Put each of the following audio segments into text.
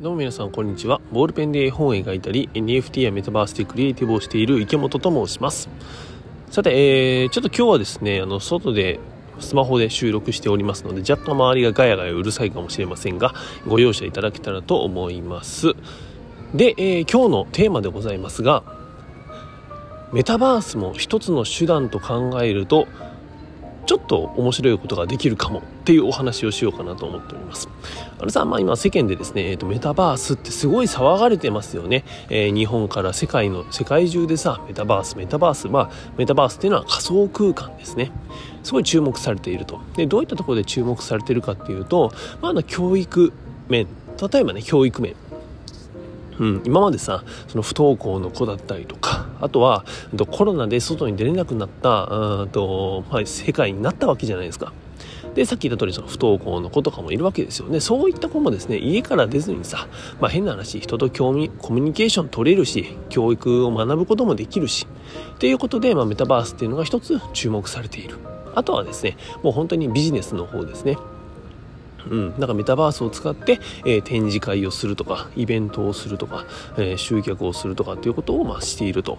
どうも皆さんこんにちは。ボールペンで絵本を描いたり NFT やメタバースでクリエイティブをしている池本と申します。さて、えー、ちょっと今日はですねあの外でスマホで収録しておりますので若干周りがガヤガヤうるさいかもしれませんがご容赦いただけたらと思います。で、えー、今日のテーマでございますがメタバースも一つの手段と考えるとちょっと面白いことができるかもっていうお話をしようかなと思っております。あのさ、まあ、今世間でですね、えーと、メタバースってすごい騒がれてますよね、えー、日本から世界の世界中でさメタバースメタバースまあメタバースっていうのは仮想空間ですね。すごい注目されていると。でどういったところで注目されているかっていうと、まあ、あの教育面。例えばね教育面。うん、今までさその不登校の子だったりとかあとはコロナで外に出れなくなったうんと、まあ、世界になったわけじゃないですか。でさっき言った通りその不登校の子とかもいるわけですよね。そういった子もですね家から出ずにさ、まあ、変な話人と興味コミュニケーション取れるし教育を学ぶこともできるしっていうことで、まあ、メタバースっていうのが一つ注目されている。あとはですねもう本当にビジネスの方ですね。うん、なんかメタバースを使って、えー、展示会をするとかイベントをするとか、えー、集客をするとかっていうことを、まあ、していると。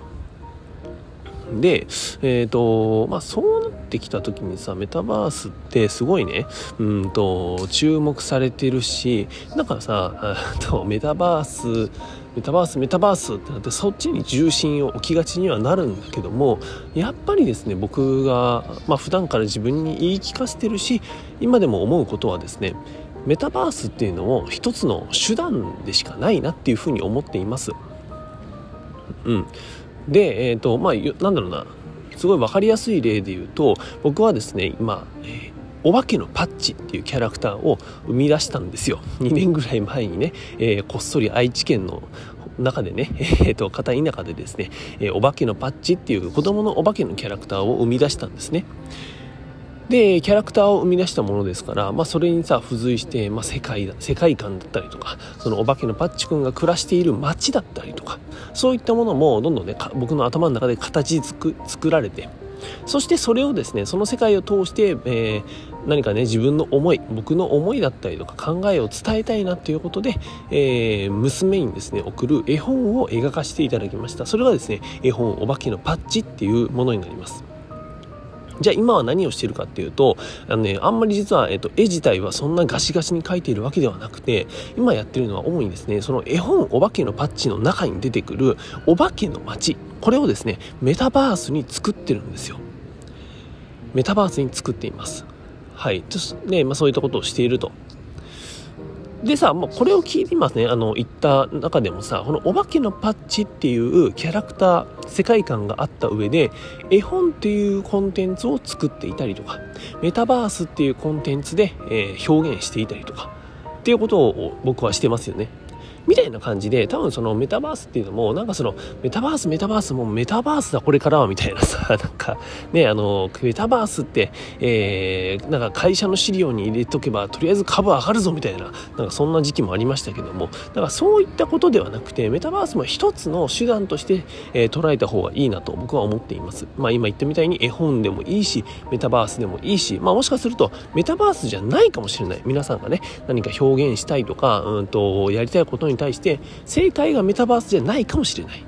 で、え、ー、と、まあ、そうなってきた時にさ、メタバースってすごいね、うんと、注目されてるし、なんかさ、とメタバース、メタバースメタバースってなってそっちに重心を置きがちにはなるんだけどもやっぱりですね僕が、まあ、普段から自分に言い聞かせてるし今でも思うことはですねメタバースっていうのを一つの手段でしかないなっていうふうに思っています。うん、で、えーとまあ、なんだろうなすごい分かりやすい例で言うと僕はですね今、えーお化けのパッチっていうキャラクターを生み出したんですよ。2年ぐらい前にね、えー、こっそり愛知県の中でね、えーと、片田舎でですね、えー、お化けのパッチっていう子供のお化けのキャラクターを生み出したんですね。で、キャラクターを生み出したものですから、まあ、それにさ、付随して、まあ、世界、世界観だったりとか、そのお化けのパッチ君が暮らしている街だったりとか、そういったものもどんどんね、僕の頭の中で形作作られて、そしてそれをですねその世界を通して、えー、何かね自分の思い僕の思いだったりとか考えを伝えたいなということで、えー、娘にですね送る絵本を描かせていただきましたそれがですね絵本お化けのパッチっていうものになりますじゃあ今は何をしてるかっていうと、あのね、あんまり実は、えっと、絵自体はそんなガシガシに描いているわけではなくて、今やってるのは主にですね、その絵本お化けのパッチの中に出てくるお化けの街、これをですね、メタバースに作ってるんですよ。メタバースに作っています。はい。ね、まあ、そういったことをしていると。でさ、もうこれを聞いてますね、あの、言った中でもさ、このお化けのパッチっていうキャラクター、世界観があった上で、絵本っていうコンテンツを作っていたりとか、メタバースっていうコンテンツで、えー、表現していたりとか、っていうことを僕はしてますよね。みたいな感じで、多分そのメタバースっていうのも、なんかその、メタバース、メタバース、もうメタバースだ、これからは、みたいなさ、なんか、ね、あの、メタバースって、えー、なんか会社の資料に入れとけば、とりあえず株上がるぞ、みたいな、なんかそんな時期もありましたけども、だからそういったことではなくて、メタバースも一つの手段として、えー、捉えた方がいいなと僕は思っています。まあ今言ったみたいに絵本でもいいし、メタバースでもいいし、まあもしかすると、メタバースじゃないかもしれない。皆さんがね、何か表現したいとか、うんと、やりたいことに対して、正解がメタバースじゃないかもしれない。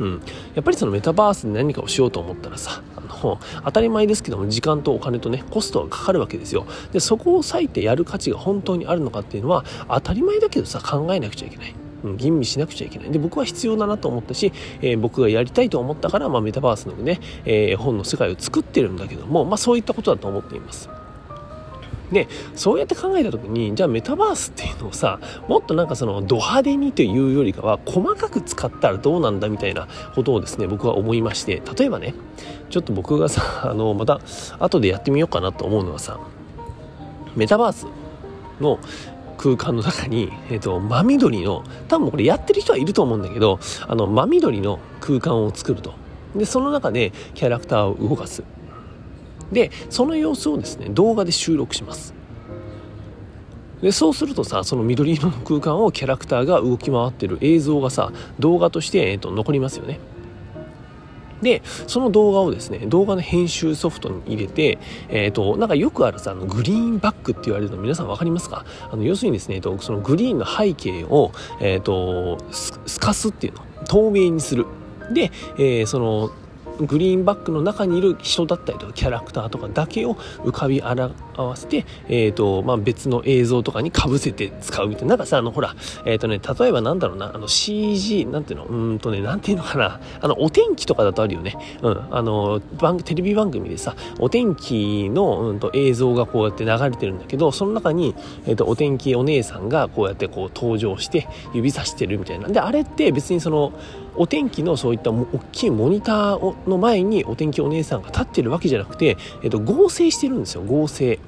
うん、やっぱりそのメタバースで何かをしようと思ったらさあの当たり前ですけども時間とお金とねコストがかかるわけですよ。でそこを割いてやる価値が本当にあるのかっていうのは当たり前だけどさ考えなくちゃいけない。うん、吟味しなくちゃいけない。で僕は必要だなと思ったし、えー、僕がやりたいと思ったから、まあ、メタバースのね、えー、本の世界を作ってるんだけども、まあ、そういったことだと思っています。でそうやって考えた時にじゃあメタバースっていうのをさもっとなんかそのド派手にというよりかは細かく使ったらどうなんだみたいなことをですね僕は思いまして例えばねちょっと僕がさあのまた後でやってみようかなと思うのはさメタバースの空間の中に、えっ、ー、と、真緑の、多分これやってる人はいると思うんだけど、あの、真緑の空間を作ると。で、その中でキャラクターを動かす。でその様子をですね動画で収録します。でそうするとさその緑色の空間をキャラクターが動き回ってる映像がさ動画として、えーと、残りますよね。でその動画をですね動画の編集ソフトに入れて、えーと、なんかよくあるさあのグリーンバックって言われるの皆さん分かりますか？あの要するにですね、と、そのグリーンの背景を、えーと、透かすっていうの透明にする。で、えー、そのグリーンバックの中にいる人だったりとかキャラクターとかだけを浮かび上表せて、えーとまあ、別の映像とかにかぶせて使うみたいななんかさあのほら、えーとね、例えばなんだろうなあの CG なんていうのうんとねなんていうのかなあのお天気とかだとあるよね、うん、あの番テレビ番組でさお天気の、うん、と映像がこうやって流れてるんだけどその中に、えーと、お天気お姉さんがこうやってこう登場して指さしてるみたいなであれって別にそのお天気のそういった大きいモニターの前にお天気お姉さんが立ってるわけじゃなくて、えっと、合成してるんですよ合成。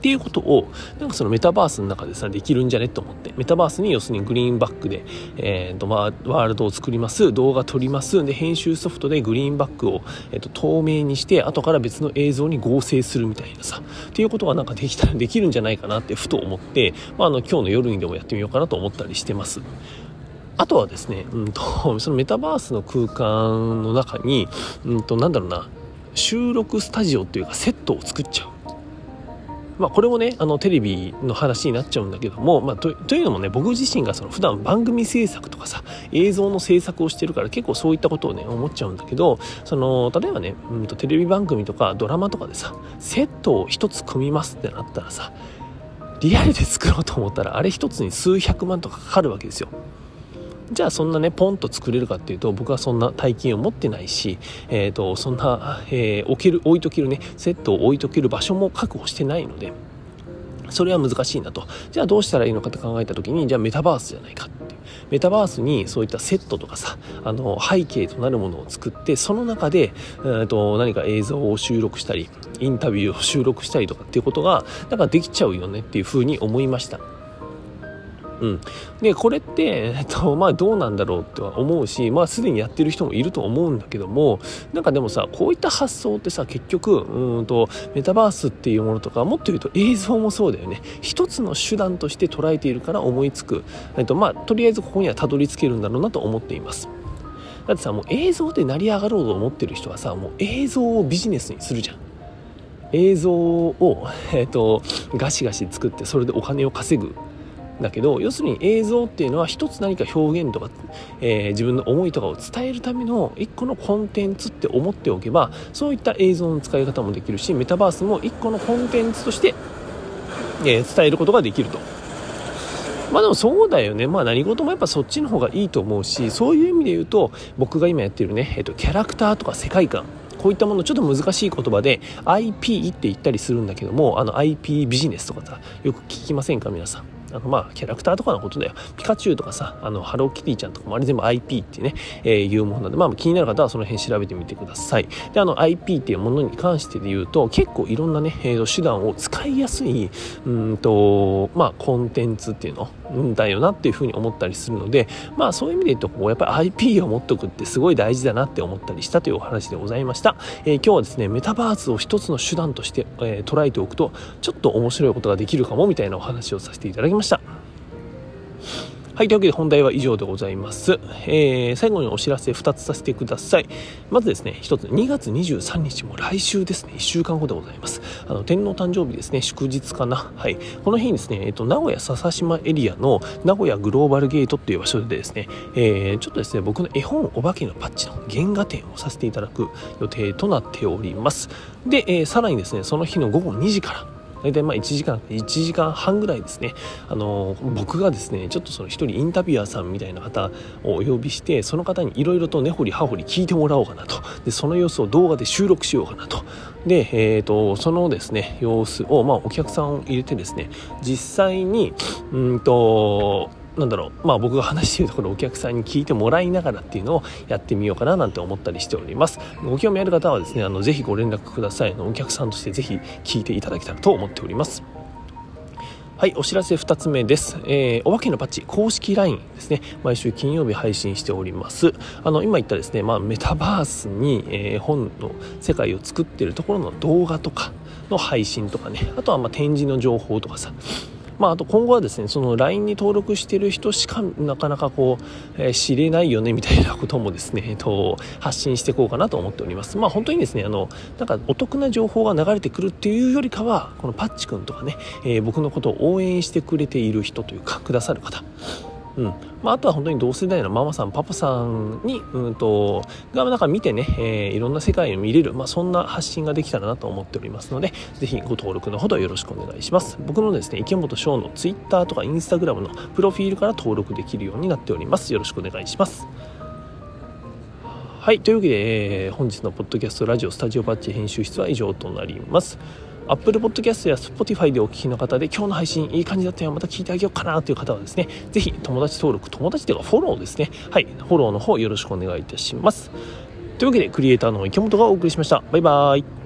っていうことをなんかそのメタバースの中でさできるんじゃねと思って。メタバースに要するにグリーンバックで、えーとまあ、ワールドを作ります。動画撮ります。で編集ソフトでグリーンバックを、えーと、透明にして後から別の映像に合成するみたいなさ。っていうことがなんかできたらできるんじゃないかなってふと思って、まあ、あの今日の夜にでもやってみようかなと思ったりしてます。あとはですね、うんと、そのメタバースの空間の中に、うんと、なんだろうな、収録スタジオっていうかセットを作っちゃう。まあ、これもねあのテレビの話になっちゃうんだけども、まあ、とというのもね僕自身がその普段番組制作とかさ映像の制作をしてるから結構そういったことをね思っちゃうんだけどその例えばね、うんとテレビ番組とかドラマとかでさセットを1つ組みますってなったらさリアルで作ろうと思ったらあれ1つに数百万とかかかるわけですよ。じゃあそんなねポンと作れるかっていうと僕はそんな大金を持ってないし、えーと、そんな、えー、置ける置いとけるねセットを置いとける場所も確保してないのでそれは難しいなとじゃあどうしたらいいのかと考えた時にじゃあメタバースじゃないかっていうメタバースにそういったセットとかさあの背景となるものを作ってその中で、えーと何か映像を収録したりインタビューを収録したりとかっていうことがなんかできちゃうよねっていうふうに思いました。うん、でこれって、えっとまあ、どうなんだろうとは思うし、まあ、すでにやってる人もいると思うんだけどもなんかでもさこういった発想ってさ結局うんとメタバースっていうものとかもっと言うと映像もそうだよね。一つの手段として捉えているから思いつく、えっとまあ、とりあえずここにはたどり着けるんだろうなと思っています。だってさもう映像で成り上がろうと思ってる人はさもう映像をビジネスにするじゃん。映像を、えーとガシガシ作ってそれでお金を稼ぐ。だけど要するに映像っていうのは一つ何か表現とか、えー、自分の思いとかを伝えるための一個のコンテンツって思っておけばそういった映像の使い方もできるしメタバースも一個のコンテンツとして、えー、伝えることができると。まあでもそうだよね。まあ何事もやっぱそっちの方がいいと思うし、そういう意味で言うと、僕が今やってるね、えっと、キャラクターとか世界観、こういったものちょっと難しい言葉で IP って言ったりするんだけどもあの IP ビジネスとかさよく聞きませんか皆さん？あのまあキャラクターとかのことだよ。ピカチュウとかさあのハローキティちゃんとかもあれ全部 IP ってね、えー、いうものなんで、まあ、気になる方はその辺調べてみてください。であの IP っていうものに関してで言うと結構いろんなね、えー、手段を使いやすいうんとまあコンテンツっていうのんだよなっていうふうに思ったりするのでまあそういう意味で言うとこうやっぱり IP を持っておくってすごい大事だなって思ったりしたというお話でございました、えー、今日はですねメタバースを一つの手段として、えー、捉えておくとちょっと面白いことができるかもみたいなお話をさせていただきました。はい、というわけで本題は以上でございます。えー、最後にお知らせ2つさせてください。まずですね、1つ、2月23日も来週ですね、1週間後でございます。あの、天皇誕生日ですね、祝日かな。はい。この日にですね、えっ、と、名古屋笹島エリアの名古屋グローバルゲートっていう場所でですね、えー、ちょっとですね、僕の絵本お化けのパッチの原画展をさせていただく予定となっております。で、えー、さらにですね、その日の午後2時から、大体まあ1時間1時間半ぐらいですね。あの僕がですねちょっとその一人インタビュアーさんみたいな方をお呼びしてその方にいろいろと根掘り葉掘り聞いてもらおうかなと。でその様子を動画で収録しようかなと。で、えーと、そのですね様子を、まあ、お客さんを入れてですね実際にうんとなんだろう、まあ僕が話しているところお客さんに聞いてもらいながらっていうのをやってみようかななんて思ったりしております。ご興味ある方はですね、あのぜひご連絡くださいの。お客さんとしてぜひ聞いていただけたらと思っております。はい、お知らせ2つ目です。えー、お化けのパッチ公式 LINE ですね。毎週金曜日配信しております。あの、今言ったですね、まあ、メタバースに、えー、本の世界を作ってるところの動画とかの配信とかね、あとはま展示の情報とかさ、まあ、あと今後はですねその LINE に登録してる人しかなかなかこう、えー、知れないよねみたいなこともですね、えー、と発信していこうかなと思っております。まあ本当にですねあのなんかお得な情報が流れてくるっていうよりかはこのパッチ君とかね、えー、僕のことを応援してくれている人というかくださる方うん。まあ、あとは本当に同世代のママさんパパさんにうんとがなんか見てね、えー、いろんな世界を見れる、まあ、そんな発信ができたらなと思っておりますのでぜひご登録のほどよろしくお願いします。僕のですね池本翔の Twitter とか Instagram のプロフィールから登録できるようになっております。よろしくお願いします。はい。というわけで、えー、本日のポッドキャストラジオスタジオバッチ編集室は以上となります。Apple Podcast や Spotify でお聞きの方で今日の配信いい感じだったよまた聞いてあげようかなという方はですねぜひ友達登録友達というかフォローですね。はいフォローの方よろしくお願いいたします。というわけでクリエイターの池本がお送りしました。バイバーイ。